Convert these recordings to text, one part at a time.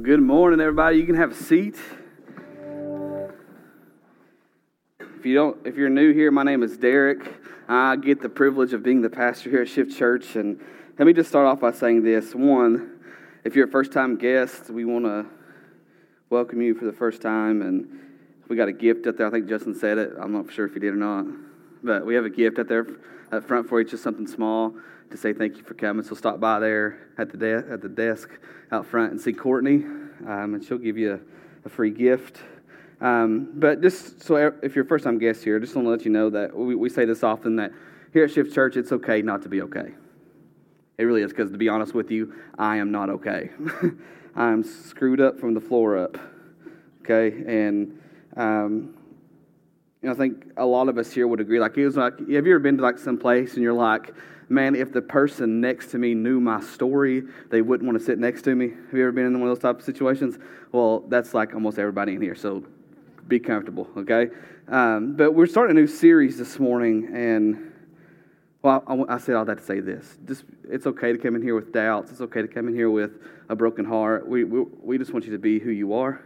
Well, good morning, everybody. You can have a seat. If you don't, if you're new here, my name is Derek. I get the privilege of being the pastor here at Shift Church, and let me just start off by saying this: one, if you're a first-time guest, we want to welcome you for the first time, and we got a gift up there. I think Justin said it. I'm not sure if he did or not, but we have a gift up there up front for you, just something small to say thank you for coming. So stop by there at the de- at the desk out front and see Courtney, um, and she'll give you a, a free gift. Um, but just so if you're a first time guest here, just want to let you know that we, we say this often that here at Shift Church, it's okay not to be okay. It really is because to be honest with you, I am not okay. I'm screwed up from the floor up. Okay, and um, you know, I think a lot of us here would agree. Like, it was like, have you ever been to like some place and you're like, man, if the person next to me knew my story, they wouldn't want to sit next to me. Have you ever been in one of those type of situations? Well, that's like almost everybody in here. So be comfortable, okay? Um, but we're starting a new series this morning, and well, I, I, said all that to say this: just it's okay to come in here with doubts. It's okay to come in here with a broken heart. We we, we just want you to be who you are.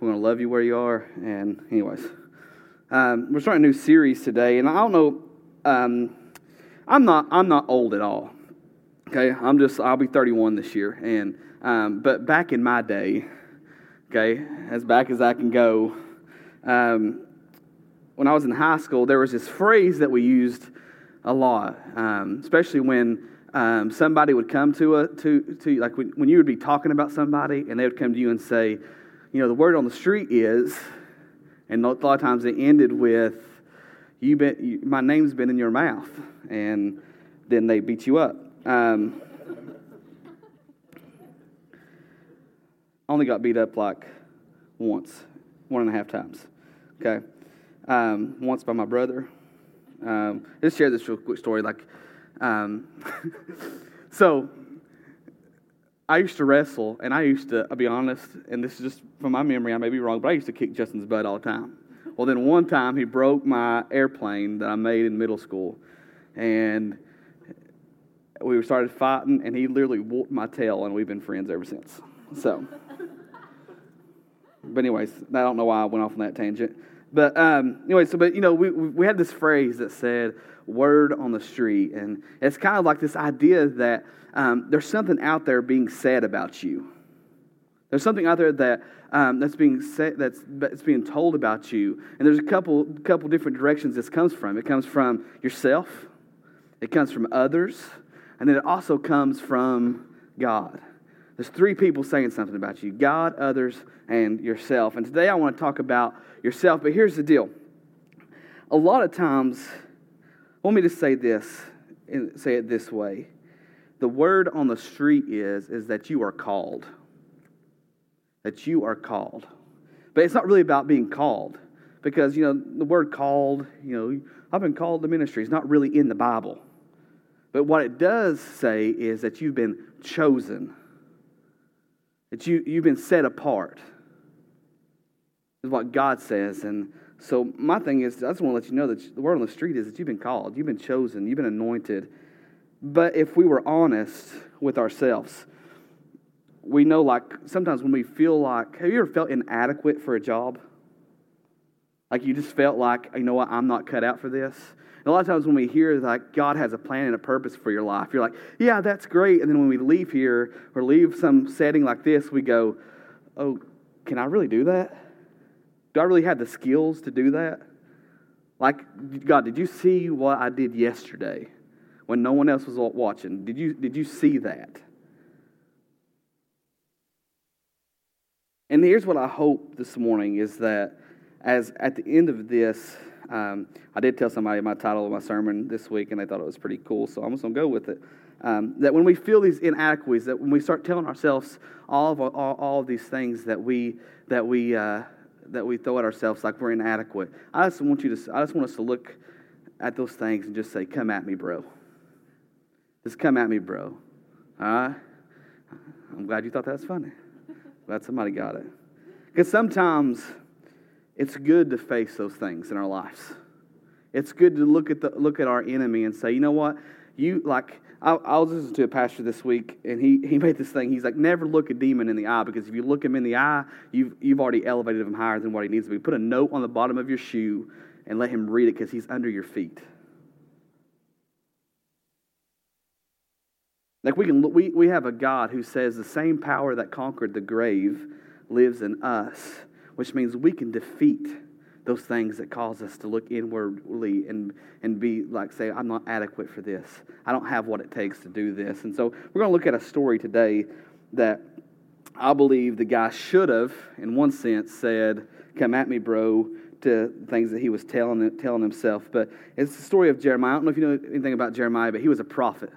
We're going to love you where you are. And anyways, um, we're starting a new series today, and I don't know. Um, I'm not I'm not old at all. Okay, I'm just I'll be 31 this year, and um, but back in my day, okay, as back as I can go, um, when I was in high school, there was this phrase that we used a lot, um, especially when um, somebody would come to a to to like when, when you would be talking about somebody, and they would come to you and say, you know, the word on the street is, and a lot of times it ended with, you been, you, my name's been in your mouth and then they beat you up. Um, I only got beat up like once, one and a half times. Okay, um, once by my brother. Um, just share this real quick story. Like, um, so I used to wrestle, and I used to. I'll be honest, and this is just from my memory. I may be wrong, but I used to kick Justin's butt all the time. Well, then one time he broke my airplane that I made in middle school, and we started fighting, and he literally whooped my tail, and we've been friends ever since. So, but anyways, I don't know why I went off on that tangent. But um, anyway, so but you know, we we had this phrase that said "word on the street," and it's kind of like this idea that um, there's something out there being said about you. There's something out there that um, that's being said, that's, that's being told about you, and there's a couple couple different directions this comes from. It comes from yourself, it comes from others, and then it also comes from God. There's three people saying something about you God, others, and yourself. And today I want to talk about yourself, but here's the deal. A lot of times, want me to say this, and say it this way. The word on the street is, is that you are called. That you are called. But it's not really about being called. Because, you know, the word called, you know, I've been called to ministry. It's not really in the Bible. But what it does say is that you've been chosen, that you, you've been set apart, is what God says. And so, my thing is, I just want to let you know that the word on the street is that you've been called, you've been chosen, you've been anointed. But if we were honest with ourselves, we know like sometimes when we feel like, have you ever felt inadequate for a job? Like you just felt like, you know what, I'm not cut out for this. And a lot of times when we hear that God has a plan and a purpose for your life, you're like, yeah, that's great. And then when we leave here or leave some setting like this, we go, oh, can I really do that? Do I really have the skills to do that? Like, God, did you see what I did yesterday when no one else was watching? Did you, did you see that? And here's what I hope this morning is that as at the end of this, um, I did tell somebody my title of my sermon this week, and they thought it was pretty cool, so I'm just to go with it. Um, that when we feel these inadequacies, that when we start telling ourselves all of all, all of these things that we that we uh, that we throw at ourselves like we're inadequate, I just want you to I just want us to look at those things and just say, "Come at me, bro. Just come at me, bro." All right. I'm glad you thought that was funny. Glad somebody got it. Because sometimes it's good to face those things in our lives. It's good to look at, the, look at our enemy and say, you know what? you like I, I was listening to a pastor this week, and he, he made this thing. He's like, never look a demon in the eye because if you look him in the eye, you've, you've already elevated him higher than what he needs to be. Put a note on the bottom of your shoe and let him read it because he's under your feet. Like we can, we, we have a God who says the same power that conquered the grave lives in us, which means we can defeat those things that cause us to look inwardly and, and be like, say, I'm not adequate for this. I don't have what it takes to do this. And so we're going to look at a story today that I believe the guy should have, in one sense, said, Come at me, bro, to things that he was telling, telling himself. But it's the story of Jeremiah. I don't know if you know anything about Jeremiah, but he was a prophet.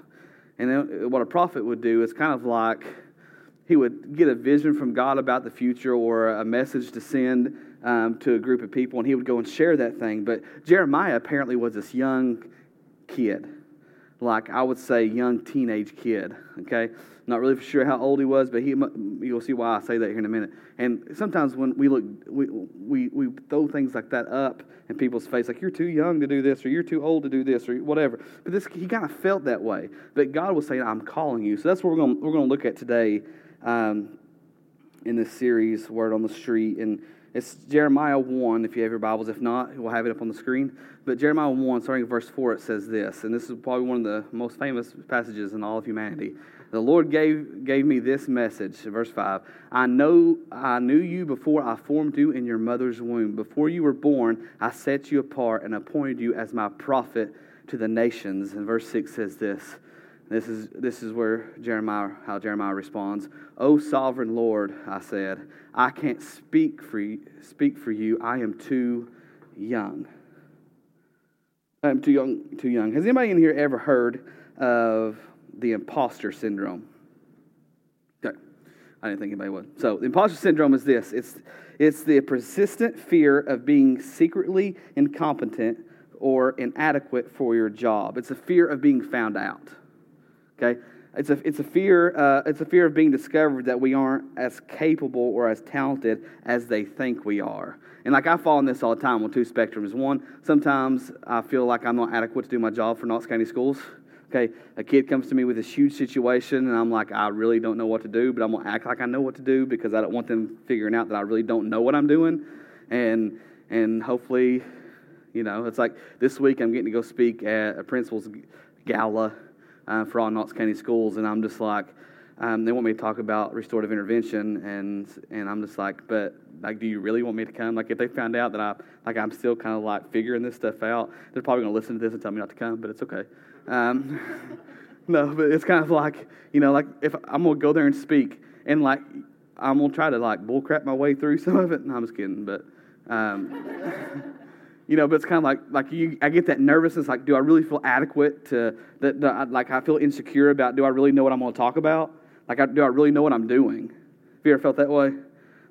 And what a prophet would do is kind of like he would get a vision from God about the future or a message to send um, to a group of people, and he would go and share that thing. But Jeremiah apparently was this young kid, like I would say, young teenage kid. Okay, not really sure how old he was, but he you'll see why I say that here in a minute. And sometimes when we look, we we, we throw things like that up in people's face, like you're too young to do this, or you're too old to do this, or whatever. But this he kind of felt that way. But God was saying, "I'm calling you." So that's what we're going we're going to look at today. Um, in this series, Word on the Street, and it's Jeremiah 1, if you have your Bibles. If not, we'll have it up on the screen. But Jeremiah 1, starting at verse 4, it says this, and this is probably one of the most famous passages in all of humanity. The Lord gave, gave me this message, verse 5. I know I knew you before I formed you in your mother's womb. Before you were born, I set you apart and appointed you as my prophet to the nations. And verse 6 says this. This is, this is where Jeremiah, how Jeremiah responds. O sovereign Lord, I said, I can't speak for you, speak for you. I am too young. I'm too young, too young. Has anybody in here ever heard of the imposter syndrome? Okay. I didn't think anybody would. So, the imposter syndrome is this it's, it's the persistent fear of being secretly incompetent or inadequate for your job. It's a fear of being found out. Okay? It's a, it's, a fear, uh, it's a fear of being discovered that we aren't as capable or as talented as they think we are. And like I fall in this all the time on two spectrums. One, sometimes I feel like I'm not adequate to do my job for Knox County Schools. Okay, a kid comes to me with this huge situation, and I'm like, I really don't know what to do, but I'm gonna act like I know what to do because I don't want them figuring out that I really don't know what I'm doing. And and hopefully, you know, it's like this week I'm getting to go speak at a principal's gala uh, for all Knox County schools, and I'm just like, um, they want me to talk about restorative intervention, and and I'm just like, but like, do you really want me to come? Like, if they found out that I like I'm still kind of like figuring this stuff out, they're probably gonna listen to this and tell me not to come, but it's okay. Um, no, but it's kind of like you know, like if I'm gonna go there and speak, and like I'm gonna try to like bullcrap my way through some of it. No, I'm just kidding, but. Um, you know, but it's kind of like like you, I get that nervousness. Like, do I really feel adequate to that? Like, I feel insecure about. Do I really know what I'm going to talk about? Like, I, do I really know what I'm doing? Have you ever felt that way?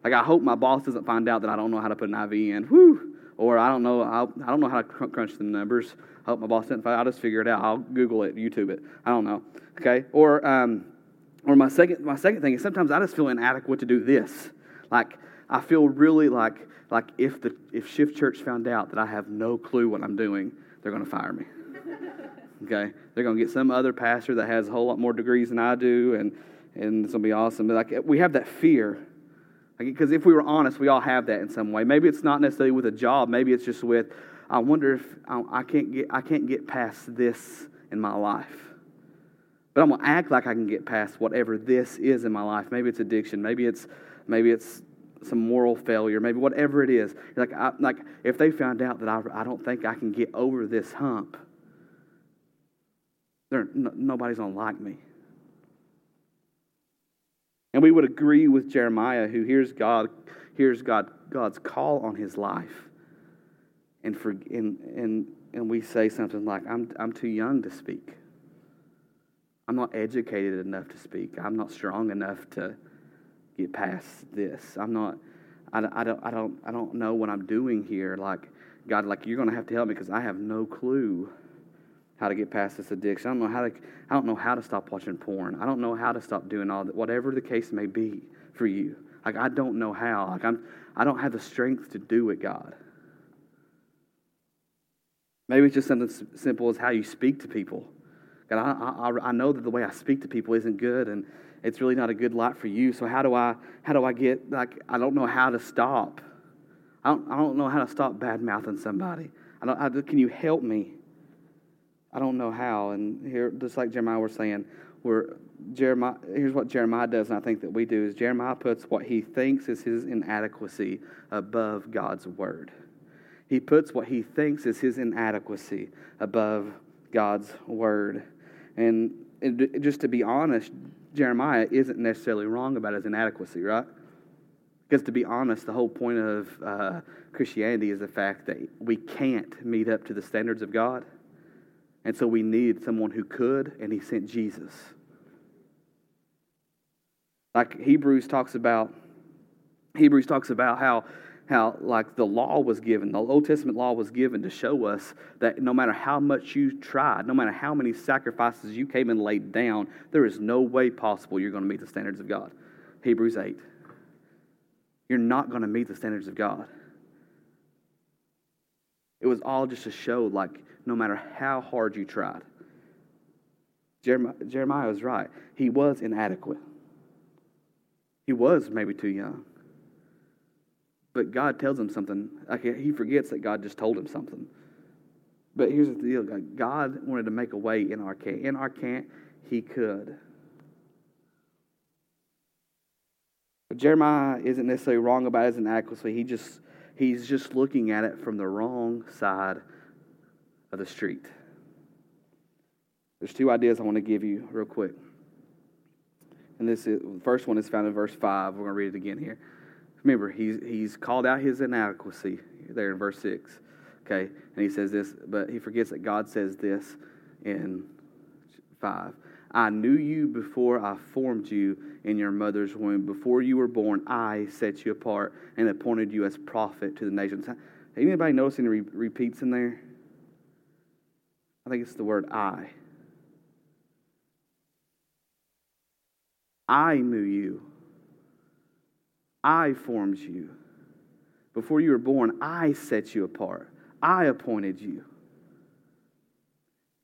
Like, I hope my boss doesn't find out that I don't know how to put an IV in. Whew. Or I don't know. I'll, I don't know how to crunch the numbers. I hope my boss doesn't. find. I'll just figure it out. I'll Google it, YouTube it. I don't know. Okay. Or um, or my second my second thing is sometimes I just feel inadequate to do this. Like I feel really like like if the if Shift Church found out that I have no clue what I'm doing, they're going to fire me. okay, they're going to get some other pastor that has a whole lot more degrees than I do, and and it's going to be awesome. But like we have that fear, because like, if we were honest, we all have that in some way. Maybe it's not necessarily with a job. Maybe it's just with I wonder if I, I can't get I can't get past this in my life. But I'm gonna act like I can get past whatever this is in my life. Maybe it's addiction. Maybe it's maybe it's some moral failure, maybe whatever it is. Like, I, like if they found out that I, I don't think I can get over this hump, no, nobody's going to like me. And we would agree with Jeremiah, who hears God, hears God, God's call on his life, and for and and and we say something like, "I'm I'm too young to speak. I'm not educated enough to speak. I'm not strong enough to." Get past this. I'm not, I, I, don't, I, don't, I don't know what I'm doing here. Like, God, like, you're going to have to help me because I have no clue how to get past this addiction. I don't know how to, I don't know how to stop watching porn. I don't know how to stop doing all that, whatever the case may be for you. Like, I don't know how. Like, I'm, I don't have the strength to do it, God. Maybe it's just something simple as how you speak to people. God, I, I, I know that the way I speak to people isn't good, and it's really not a good light for you. So how do I how do I get like I don't know how to stop. I don't, I don't know how to stop bad mouthing somebody. I don't, I, can you help me? I don't know how. And here, just like Jeremiah was saying, we're Jeremiah. Here's what Jeremiah does, and I think that we do is Jeremiah puts what he thinks is his inadequacy above God's word. He puts what he thinks is his inadequacy above God's word. And just to be honest, Jeremiah isn't necessarily wrong about his inadequacy, right? Because to be honest, the whole point of uh, Christianity is the fact that we can't meet up to the standards of God. And so we need someone who could, and he sent Jesus. Like Hebrews talks about, Hebrews talks about how how like the law was given the old testament law was given to show us that no matter how much you tried no matter how many sacrifices you came and laid down there is no way possible you're going to meet the standards of god. Hebrews 8 you're not going to meet the standards of god. It was all just to show like no matter how hard you tried. Jeremiah, jeremiah was right. He was inadequate. He was maybe too young but God tells him something. Like he forgets that God just told him something. But here's the deal God wanted to make a way in our can't. In our can't, he could. But Jeremiah isn't necessarily wrong about his inadequacy. He just he's just looking at it from the wrong side of the street. There's two ideas I want to give you real quick. And this is, the first one is found in verse 5. We're going to read it again here. Remember, he's, he's called out his inadequacy there in verse 6. Okay, and he says this, but he forgets that God says this in 5. I knew you before I formed you in your mother's womb. Before you were born, I set you apart and appointed you as prophet to the nations. Anybody notice any re- repeats in there? I think it's the word I. I knew you I formed you. Before you were born, I set you apart. I appointed you.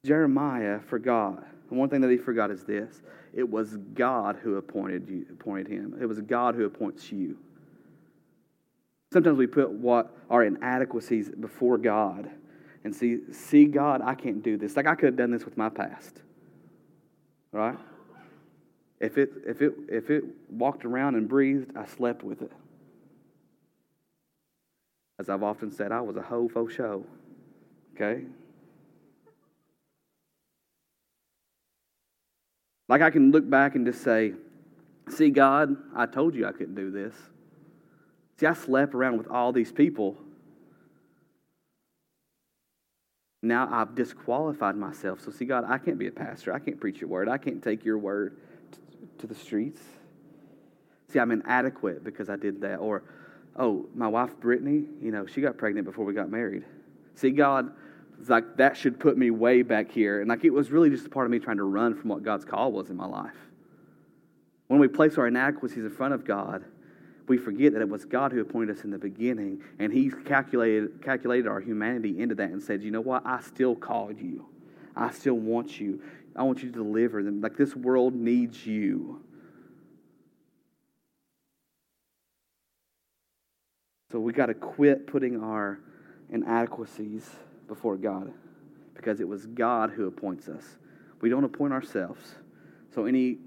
Jeremiah forgot. The one thing that he forgot is this it was God who appointed you, appointed him. It was God who appoints you. Sometimes we put what our inadequacies before God and see, see God, I can't do this. Like I could have done this with my past. Right? If it, if it, if it walked around and breathed, I slept with it. As I've often said, I was a hoe faux show. Okay? Like I can look back and just say, see, God, I told you I couldn't do this. See, I slept around with all these people. Now I've disqualified myself. So, see, God, I can't be a pastor. I can't preach your word. I can't take your word to the streets. See, I'm inadequate because I did that. Or, oh, my wife Brittany, you know, she got pregnant before we got married. See, God, like that should put me way back here. And like it was really just a part of me trying to run from what God's call was in my life. When we place our inadequacies in front of God, we forget that it was God who appointed us in the beginning, and He calculated, calculated our humanity into that and said, You know what? I still called you. I still want you. I want you to deliver them. Like this world needs you. So we got to quit putting our inadequacies before God because it was God who appoints us. We don't appoint ourselves. So any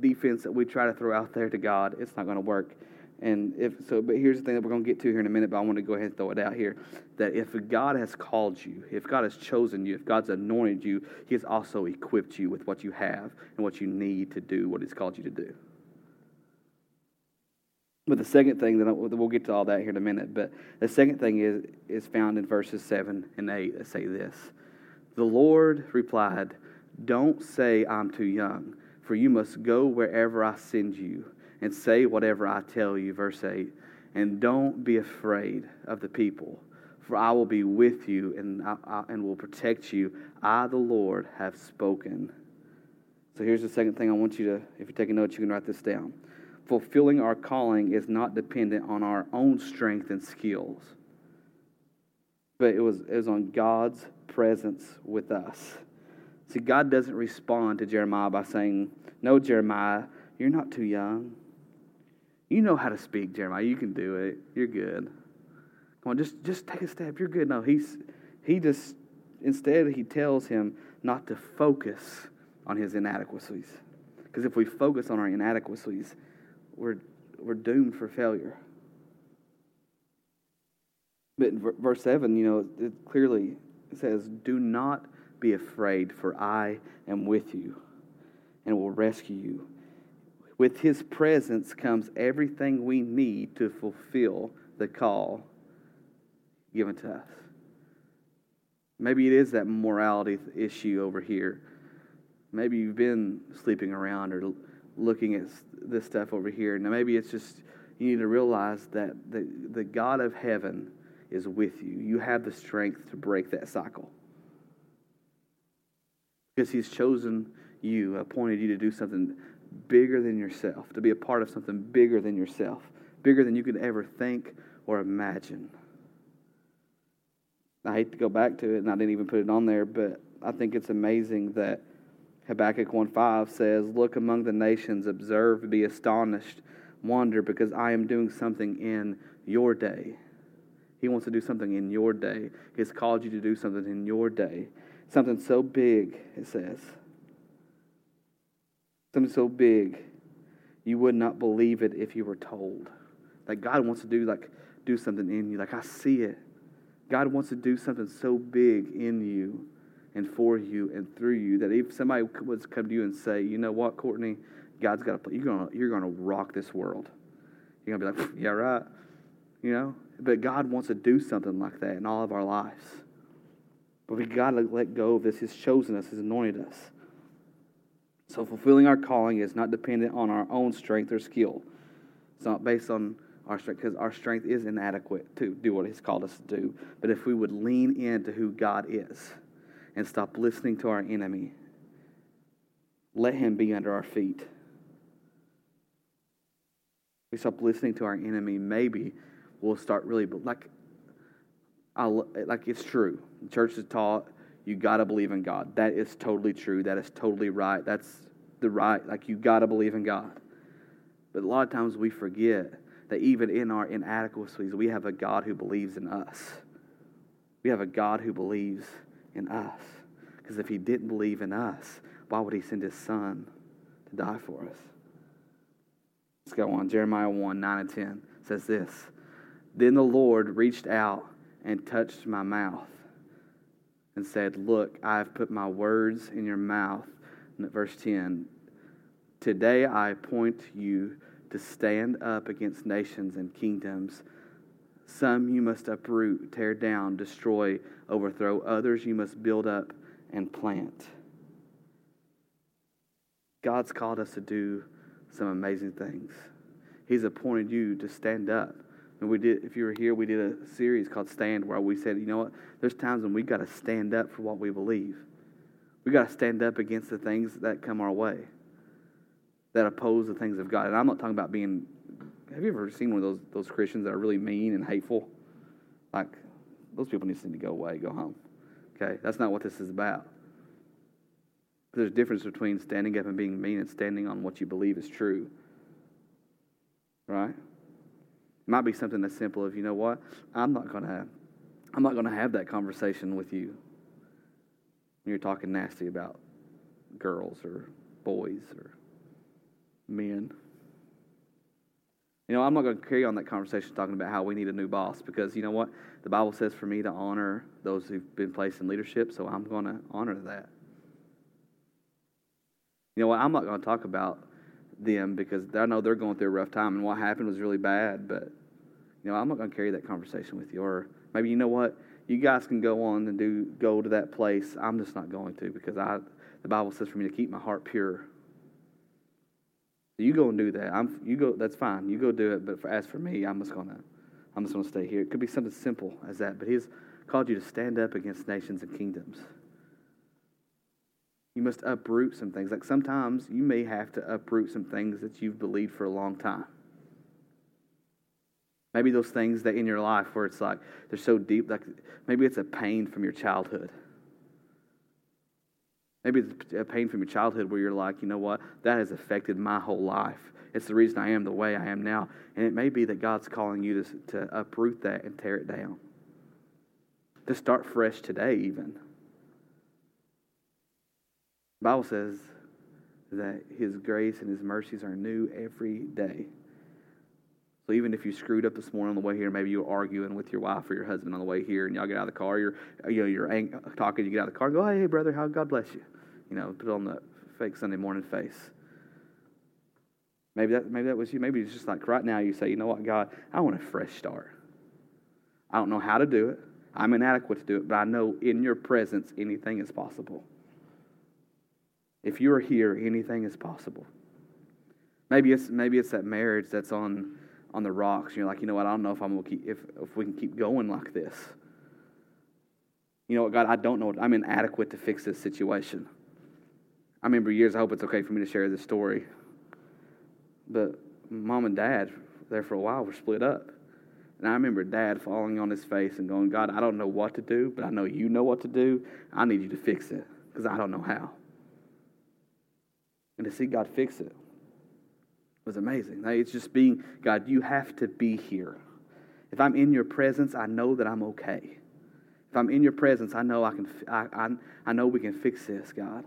defense that we try to throw out there to God, it's not going to work. And if so, but here's the thing that we're going to get to here in a minute, but I want to go ahead and throw it out here. That if God has called you, if God has chosen you, if God's anointed you, He has also equipped you with what you have and what you need to do what He's called you to do. But the second thing, that I, we'll get to all that here in a minute, but the second thing is, is found in verses 7 and 8 that say this The Lord replied, Don't say I'm too young, for you must go wherever I send you and say whatever I tell you. Verse 8. And don't be afraid of the people, for I will be with you and, I, I, and will protect you. I, the Lord, have spoken. So here's the second thing I want you to, if you're taking notes, you can write this down. Fulfilling our calling is not dependent on our own strength and skills, but it was, it was on God's presence with us. See, God doesn't respond to Jeremiah by saying, No, Jeremiah, you're not too young. You know how to speak, Jeremiah. You can do it. You're good. Come on, just, just take a step. You're good. No, he's, he just, instead, he tells him not to focus on his inadequacies. Because if we focus on our inadequacies, we're, we're doomed for failure. But in verse 7, you know, it clearly says, Do not be afraid, for I am with you and will rescue you. With his presence comes everything we need to fulfill the call given to us. Maybe it is that morality issue over here. Maybe you've been sleeping around or looking at this stuff over here. Now, maybe it's just you need to realize that the, the God of heaven is with you. You have the strength to break that cycle. Because He's chosen you, appointed you to do something bigger than yourself, to be a part of something bigger than yourself, bigger than you could ever think or imagine. I hate to go back to it, and I didn't even put it on there, but I think it's amazing that Habakkuk 1.5 says, Look among the nations, observe, be astonished, wonder, because I am doing something in your day. He wants to do something in your day. He's called you to do something in your day. Something so big, it says. Something so big, you would not believe it if you were told. That God wants to do like do something in you. Like I see it. God wants to do something so big in you and for you and through you that if somebody was to come to you and say, you know what, Courtney, God's got to play. you're gonna you're gonna rock this world. You're gonna be like, yeah, right. You know? But God wants to do something like that in all of our lives. But we got to let go of this. He's chosen us, He's anointed us. So fulfilling our calling is not dependent on our own strength or skill. It's not based on our strength because our strength is inadequate to do what He's called us to do. But if we would lean into who God is and stop listening to our enemy, let Him be under our feet. We stop listening to our enemy, maybe we'll start really like I, like it's true. The church is taught you got to believe in God. That is totally true. That is totally right. That's the right. Like you got to believe in God. But a lot of times we forget that even in our inadequacies, we have a God who believes in us. We have a God who believes in us. Because if He didn't believe in us, why would He send His Son to die for us? Let's go on. Jeremiah 1 9 and 10 says this. Then the Lord reached out and touched my mouth and said, Look, I have put my words in your mouth. verse 10 Today I appoint you to stand up against nations and kingdoms. Some you must uproot, tear down, destroy, overthrow. Others you must build up and plant. God's called us to do some amazing things. He's appointed you to stand up and we did, if you were here, we did a series called Stand where we said, you know what? There's times when we got to stand up for what we believe. We got to stand up against the things that come our way, that oppose the things of God. And I'm not talking about being. Have you ever seen one of those those Christians that are really mean and hateful? Like those people need to go away, go home. Okay, that's not what this is about. There's a difference between standing up and being mean and standing on what you believe is true. Right? Might be something as simple as, you know what? I'm not gonna I'm not gonna have that conversation with you. When you're talking nasty about girls or boys or men. You know, I'm not going to carry on that conversation talking about how we need a new boss because you know what? The Bible says for me to honor those who've been placed in leadership, so I'm going to honor that. You know what? I'm not going to talk about them because I know they're going through a rough time and what happened was really bad, but know, I'm not going to carry that conversation with you. Or maybe, you know what? You guys can go on and do go to that place. I'm just not going to because I, the Bible says for me to keep my heart pure. You go and do that. I'm, you go. That's fine. You go do it. But for, as for me, I'm just gonna, I'm just gonna stay here. It could be something simple as that. But He's called you to stand up against nations and kingdoms. You must uproot some things. Like sometimes you may have to uproot some things that you've believed for a long time. Maybe those things that in your life where it's like they're so deep, like maybe it's a pain from your childhood. Maybe it's a pain from your childhood where you're like, you know what? That has affected my whole life. It's the reason I am the way I am now. And it may be that God's calling you to, to uproot that and tear it down. To start fresh today, even. The Bible says that His grace and His mercies are new every day. So even if you screwed up this morning on the way here, maybe you're arguing with your wife or your husband on the way here, and y'all get out of the car, you're you know you're ang- talking, you get out of the car, and go, hey brother, how God bless you, you know, put on the fake Sunday morning face. Maybe that maybe that was you. Maybe it's just like right now you say, you know what, God, I want a fresh start. I don't know how to do it. I'm inadequate to do it, but I know in your presence anything is possible. If you are here, anything is possible. Maybe it's maybe it's that marriage that's on on the rocks. You're like, you know what? I don't know if I'm gonna keep, if if we can keep going like this. You know what, God? I don't know. I'm inadequate to fix this situation. I remember years. I hope it's okay for me to share this story. But mom and dad, there for a while, were split up. And I remember dad falling on his face and going, God, I don't know what to do, but I know you know what to do. I need you to fix it because I don't know how. And to see God fix it was amazing. It's just being, God, you have to be here. If I'm in your presence, I know that I'm okay. If I'm in your presence, I know I can I, I, I know we can fix this, God.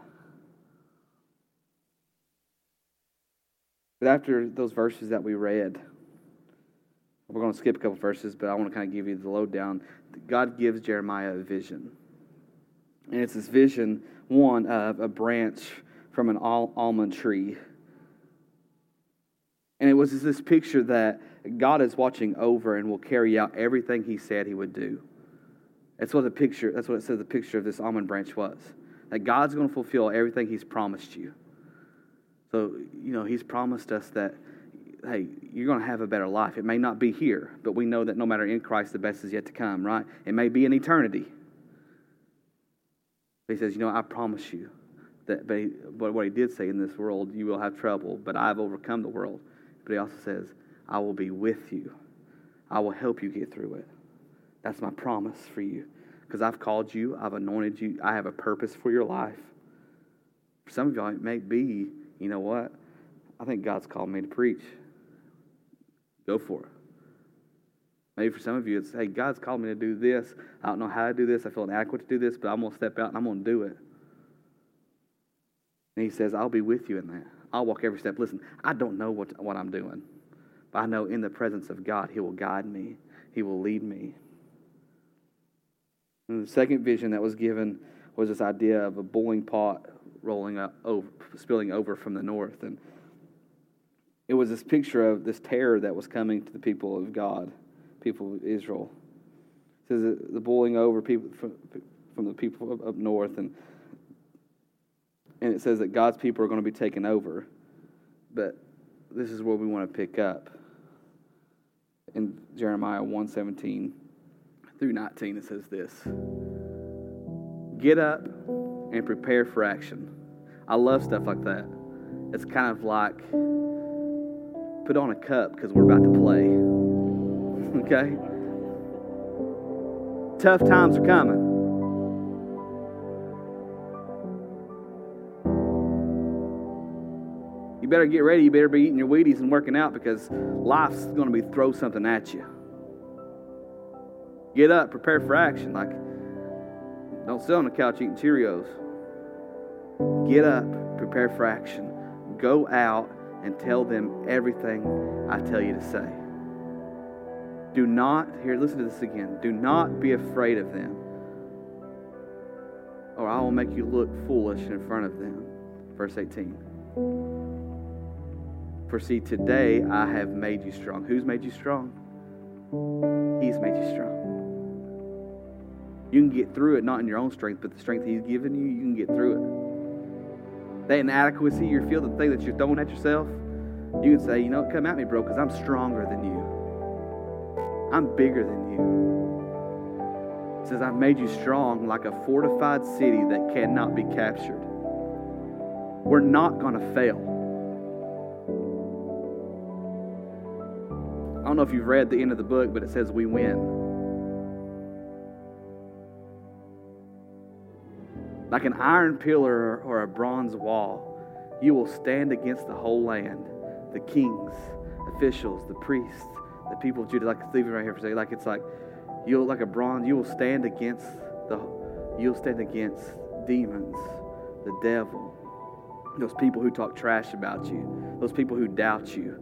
But after those verses that we read, we're going to skip a couple verses, but I want to kind of give you the lowdown. God gives Jeremiah a vision. And it's this vision, one, of a branch from an almond tree and it was this picture that God is watching over and will carry out everything he said he would do. That's what the picture, that's what it says the picture of this almond branch was. That God's going to fulfill everything he's promised you. So, you know, he's promised us that, hey, you're going to have a better life. It may not be here, but we know that no matter in Christ, the best is yet to come, right? It may be in eternity. He says, you know, I promise you that, but, he, but what he did say in this world, you will have trouble, but I've overcome the world. But he also says, I will be with you. I will help you get through it. That's my promise for you. Because I've called you, I've anointed you, I have a purpose for your life. For some of y'all, it may be, you know what? I think God's called me to preach. Go for it. Maybe for some of you, it's, hey, God's called me to do this. I don't know how to do this. I feel inadequate to do this, but I'm going to step out and I'm going to do it. And he says, I'll be with you in that. I'll walk every step. Listen, I don't know what, what I'm doing, but I know in the presence of God, He will guide me, He will lead me. And the second vision that was given was this idea of a boiling pot rolling up, over, spilling over from the north. And it was this picture of this terror that was coming to the people of God, people of Israel. It says the boiling over people from, from the people up north and and it says that God's people are going to be taken over. But this is where we want to pick up. In Jeremiah 117 through 19, it says this Get up and prepare for action. I love stuff like that. It's kind of like put on a cup because we're about to play. okay? Tough times are coming. Better get ready. You better be eating your Wheaties and working out because life's going to be throw something at you. Get up, prepare for action. Like, don't sit on the couch eating Cheerios. Get up, prepare for action. Go out and tell them everything I tell you to say. Do not, here, listen to this again. Do not be afraid of them, or I will make you look foolish in front of them. Verse 18. For see, today I have made you strong. Who's made you strong? He's made you strong. You can get through it not in your own strength, but the strength He's given you, you can get through it. That inadequacy you feel, the thing that you're throwing at yourself, you can say, you know, come at me, bro, because I'm stronger than you. I'm bigger than you. Says, I've made you strong like a fortified city that cannot be captured. We're not going to fail. Don't know if you've read the end of the book, but it says we win. Like an iron pillar or a bronze wall, you will stand against the whole land, the kings, officials, the priests, the people of Judah. Like Stephen right here for a second, like it's like you'll like a bronze. You will stand against the. You'll stand against demons, the devil, those people who talk trash about you, those people who doubt you,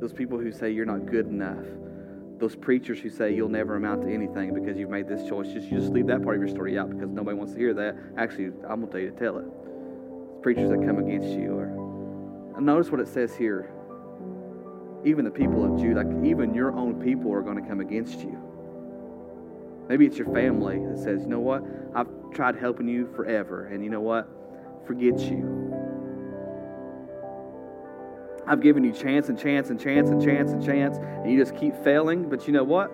those people who say you're not good enough, those preachers who say you'll never amount to anything because you've made this choice. Just you just leave that part of your story out because nobody wants to hear that. Actually, I'm gonna tell you to tell it. It's preachers that come against you, or notice what it says here. Even the people of Judah, like even your own people, are going to come against you. Maybe it's your family that says, you know what, I've tried helping you forever, and you know what, forget you. I've given you chance and chance and chance and chance and chance, and you just keep failing. But you know what?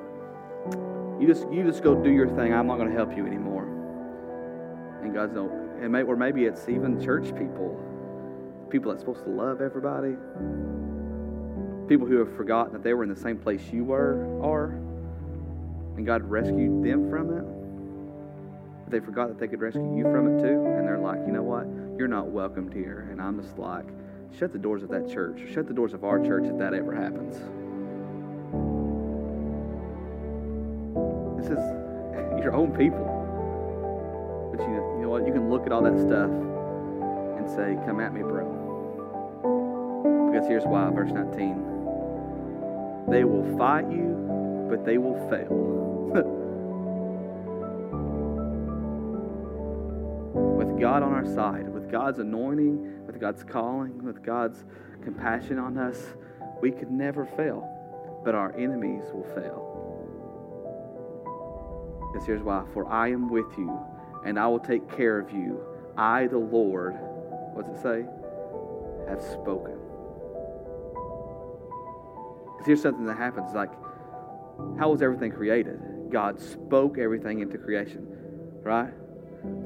You just you just go do your thing. I'm not going to help you anymore. And God's no, and may, or maybe it's even church people, people that's supposed to love everybody, people who have forgotten that they were in the same place you were are, and God rescued them from it. They forgot that they could rescue you from it too, and they're like, you know what? You're not welcomed here. And I'm just like, shut the doors of that church. Shut the doors of our church if that ever happens. This is your own people. But you know, you know what? You can look at all that stuff and say, Come at me, bro. Because here's why, verse 19. They will fight you, but they will fail. with God on our side, God's anointing, with God's calling, with God's compassion on us, we could never fail. But our enemies will fail. Because here's why For I am with you, and I will take care of you. I, the Lord, what's it say? Have spoken. Because here's something that happens like, how was everything created? God spoke everything into creation, right?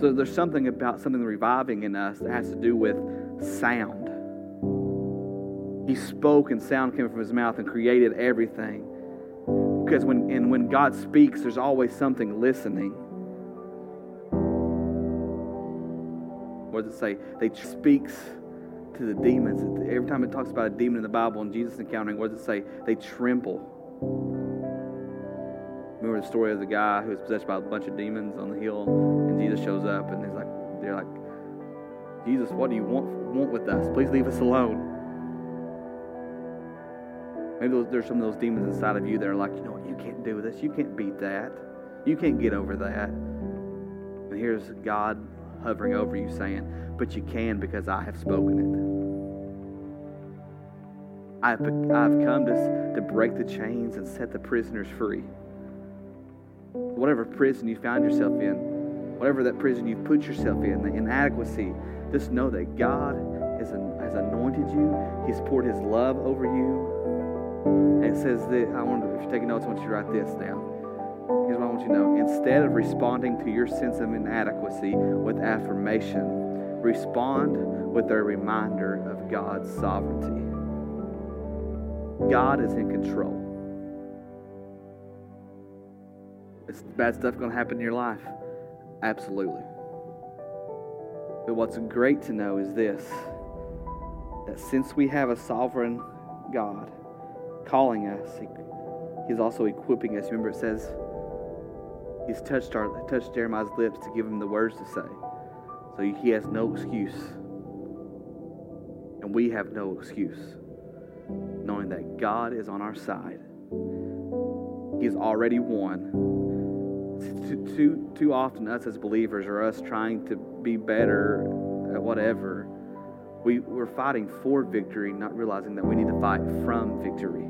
So there's something about something reviving in us that has to do with sound. He spoke and sound came from his mouth and created everything. Because when and when God speaks, there's always something listening. What does it say? They speaks to the demons. Every time it talks about a demon in the Bible and Jesus encountering, what does it say? They tremble. Remember the story of the guy who was possessed by a bunch of demons on the hill, and Jesus shows up, and he's like, they're like, Jesus, what do you want want with us? Please leave us alone. Maybe there's some of those demons inside of you that are like, you know what, you can't do this. You can't beat that. You can't get over that. And here's God hovering over you saying, but you can because I have spoken it. I've, I've come to, to break the chains and set the prisoners free. Whatever prison you found yourself in, whatever that prison you've put yourself in, the inadequacy, just know that God has, has anointed you. He's poured His love over you. And it says that, I want if you're taking notes, I want you to write this down. Here's what I want you to know. Instead of responding to your sense of inadequacy with affirmation, respond with a reminder of God's sovereignty. God is in control. Is bad stuff going to happen in your life? Absolutely. But what's great to know is this that since we have a sovereign God calling us, He's also equipping us. Remember, it says He's touched our touched Jeremiah's lips to give him the words to say. So he has no excuse. And we have no excuse. Knowing that God is on our side. He's already won too, too, too often, us as believers or us trying to be better at whatever, we, we're fighting for victory, not realizing that we need to fight from victory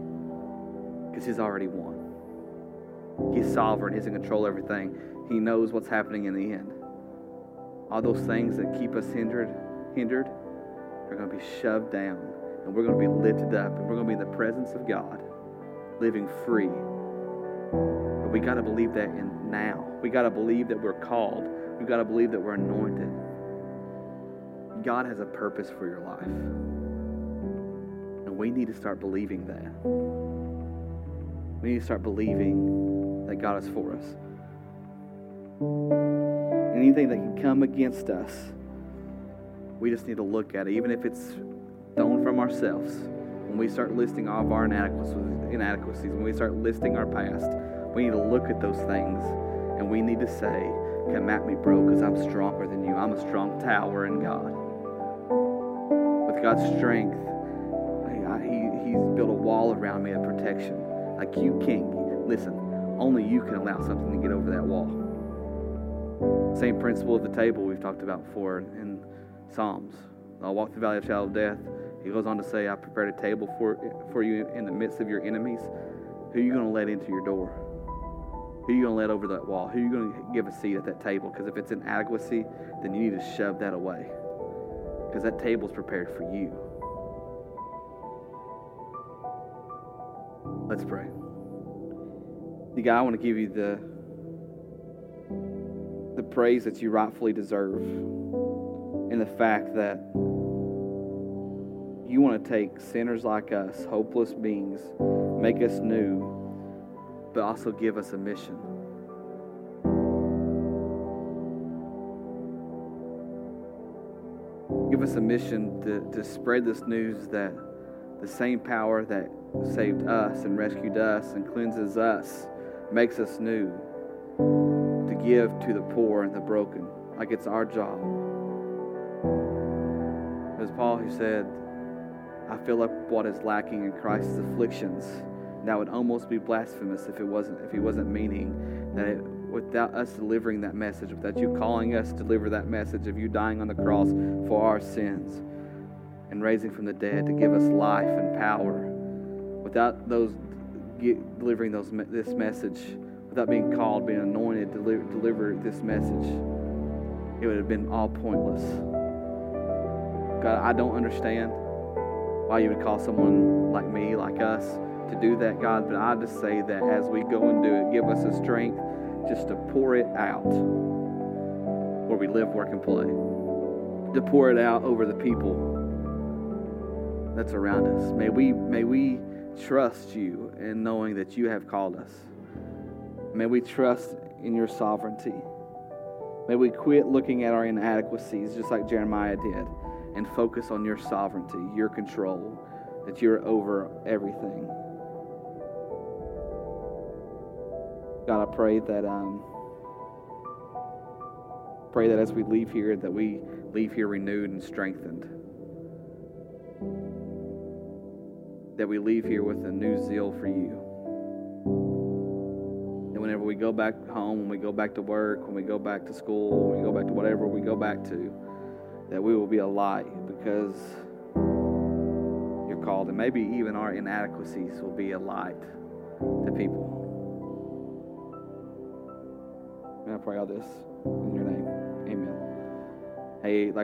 because He's already won. He's sovereign, He's in control of everything. He knows what's happening in the end. All those things that keep us hindered, hindered are going to be shoved down, and we're going to be lifted up, and we're going to be in the presence of God, living free but we got to believe that in now. We got to believe that we're called. We got to believe that we're anointed. God has a purpose for your life. And we need to start believing that. We need to start believing that God is for us. anything that can come against us, we just need to look at it, even if it's thrown from ourselves. When we start listing all of our inadequacies, when we start listing our past, we need to look at those things and we need to say, Come at me, bro, because I'm stronger than you. I'm a strong tower in God. With God's strength, he, He's built a wall around me of protection. Like you can't, listen, only you can allow something to get over that wall. Same principle of the table we've talked about before in Psalms. I'll walk the valley of shadow of death. He goes on to say, I prepared a table for, for you in the midst of your enemies. Who are you going to let into your door? Who are you going to let over that wall? Who are you going to give a seat at that table? Because if it's inadequacy, then you need to shove that away. Because that table is prepared for you. Let's pray. God, I want to give you the the praise that you rightfully deserve in the fact that you want to take sinners like us, hopeless beings, make us new, but also give us a mission. Give us a mission to, to spread this news that the same power that saved us and rescued us and cleanses us makes us new to give to the poor and the broken, like it's our job. It was Paul who said, I fill up what is lacking in Christ's afflictions. That would almost be blasphemous if it wasn't if he wasn't meaning that it, without us delivering that message, without you calling us to deliver that message of you dying on the cross for our sins and raising from the dead to give us life and power, without those delivering those this message without being called, being anointed to deliver, deliver this message, it would have been all pointless. God, I don't understand why you would call someone like me, like us, to do that, God, but I just say that as we go and do it, give us the strength just to pour it out where we live, work, and play. To pour it out over the people that's around us. May we may we trust you in knowing that you have called us. May we trust in your sovereignty. May we quit looking at our inadequacies, just like Jeremiah did, and focus on your sovereignty, your control, that you're over everything. God, I pray that um, pray that as we leave here, that we leave here renewed and strengthened. That we leave here with a new zeal for you And whenever we go back home, when we go back to work, when we go back to school, when we go back to whatever we go back to, that we will be a light because you're called. And maybe even our inadequacies will be a light to people. May I pray all this in your name? Amen. Hey, like